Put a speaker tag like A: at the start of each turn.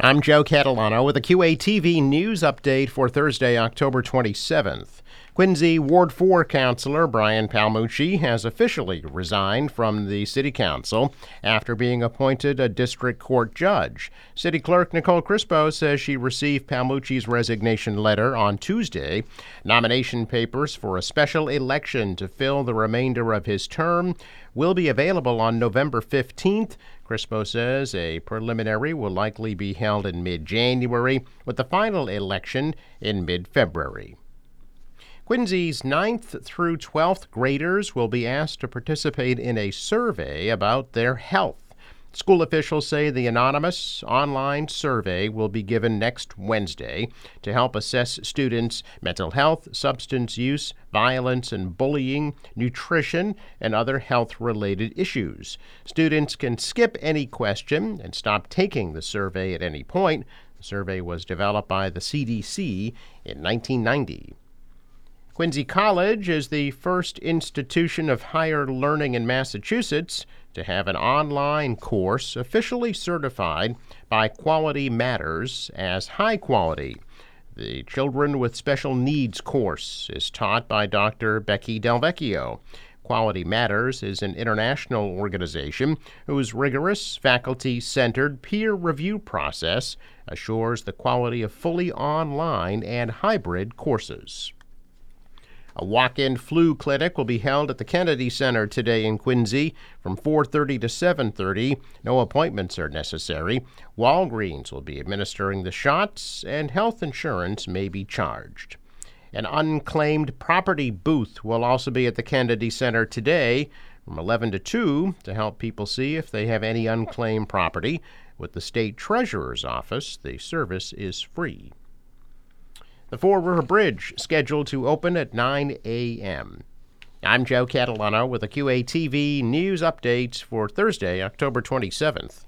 A: I'm Joe Catalano with a QATV news update for Thursday, October 27th. Quincy Ward 4 Councilor Brian Palmucci has officially resigned from the City Council after being appointed a district court judge. City Clerk Nicole Crispo says she received Palmucci's resignation letter on Tuesday. Nomination papers for a special election to fill the remainder of his term will be available on November 15th. Crispo says a preliminary will likely be held in mid January, with the final election in mid February. Quincy's 9th through 12th graders will be asked to participate in a survey about their health. School officials say the anonymous online survey will be given next Wednesday to help assess students' mental health, substance use, violence and bullying, nutrition, and other health related issues. Students can skip any question and stop taking the survey at any point. The survey was developed by the CDC in 1990. Quincy College is the first institution of higher learning in Massachusetts to have an online course officially certified by Quality Matters as high quality. The Children with Special Needs course is taught by Dr. Becky Delvecchio. Quality Matters is an international organization whose rigorous, faculty centered peer review process assures the quality of fully online and hybrid courses. A walk-in flu clinic will be held at the Kennedy Center today in Quincy from 4:30 to 7:30. No appointments are necessary. Walgreens will be administering the shots and health insurance may be charged. An unclaimed property booth will also be at the Kennedy Center today from 11 to 2 to help people see if they have any unclaimed property. With the state treasurer's office, the service is free. The Fore River Bridge scheduled to open at 9 a.m. I'm Joe Catalano with a QATV news update for Thursday, October 27th.